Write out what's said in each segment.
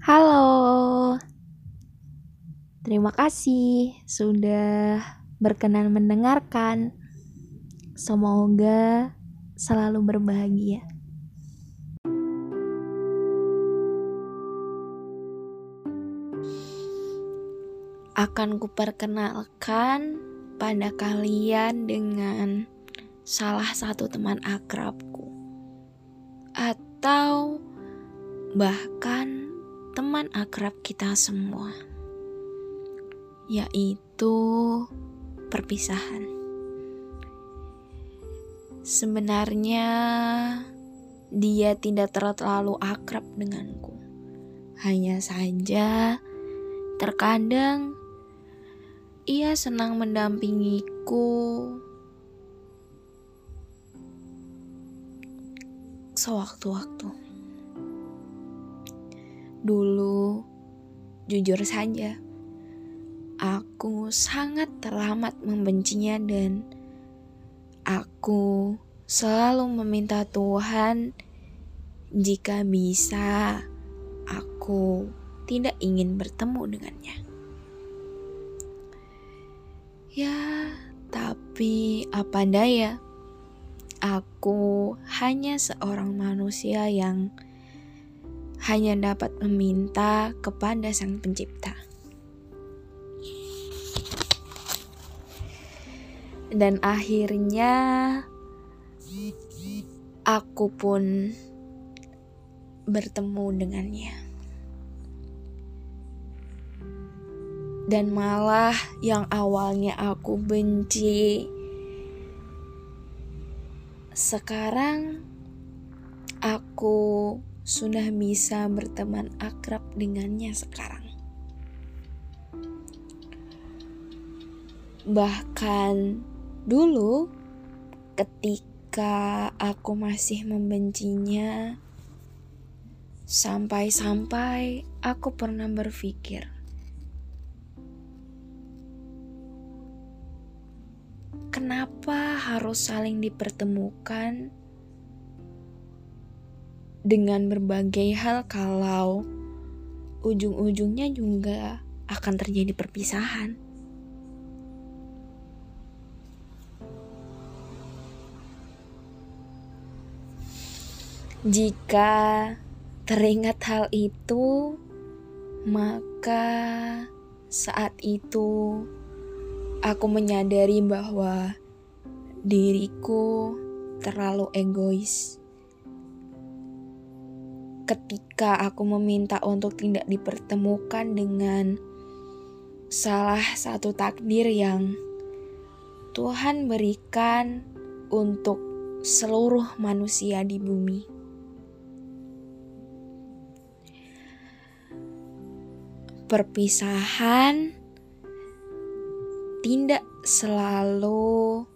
Halo, terima kasih sudah berkenan mendengarkan. Semoga selalu berbahagia. Akan kuperkenalkan pada kalian dengan salah satu teman akrabku, atau bahkan teman akrab kita semua, yaitu perpisahan. Sebenarnya, dia tidak terlalu akrab denganku, hanya saja terkadang ia senang mendampingiku sewaktu-waktu. Dulu, jujur saja, aku sangat teramat membencinya dan aku selalu meminta Tuhan jika bisa aku tidak ingin bertemu dengannya. Ya, tapi apa daya? Aku hanya seorang manusia yang hanya dapat meminta kepada Sang Pencipta. Dan akhirnya aku pun bertemu dengannya. Dan malah yang awalnya aku benci, sekarang aku sudah bisa berteman akrab dengannya sekarang. Bahkan dulu, ketika aku masih membencinya, sampai-sampai aku pernah berpikir, kenapa harus saling dipertemukan? Dengan berbagai hal kalau ujung-ujungnya juga akan terjadi perpisahan. Jika teringat hal itu, maka saat itu aku menyadari bahwa diriku terlalu egois ketika aku meminta untuk tidak dipertemukan dengan salah satu takdir yang Tuhan berikan untuk seluruh manusia di bumi. Perpisahan tidak selalu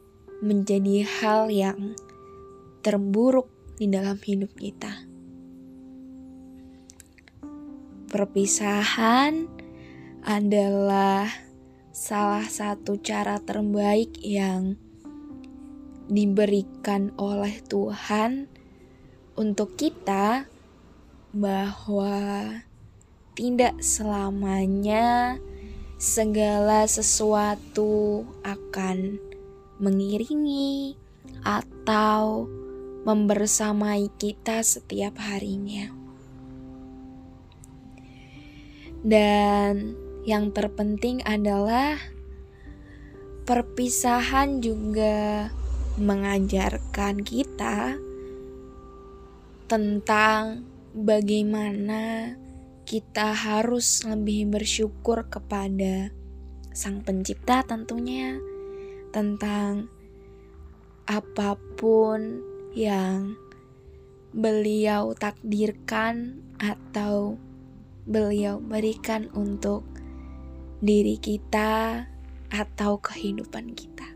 menjadi hal yang terburuk di dalam hidup kita. Perpisahan adalah salah satu cara terbaik yang diberikan oleh Tuhan untuk kita bahwa tidak selamanya segala sesuatu akan mengiringi atau membersamai kita setiap harinya. Dan yang terpenting adalah perpisahan juga mengajarkan kita tentang bagaimana kita harus lebih bersyukur kepada Sang Pencipta, tentunya tentang apa pun yang beliau takdirkan atau beliau berikan untuk diri kita atau kehidupan kita.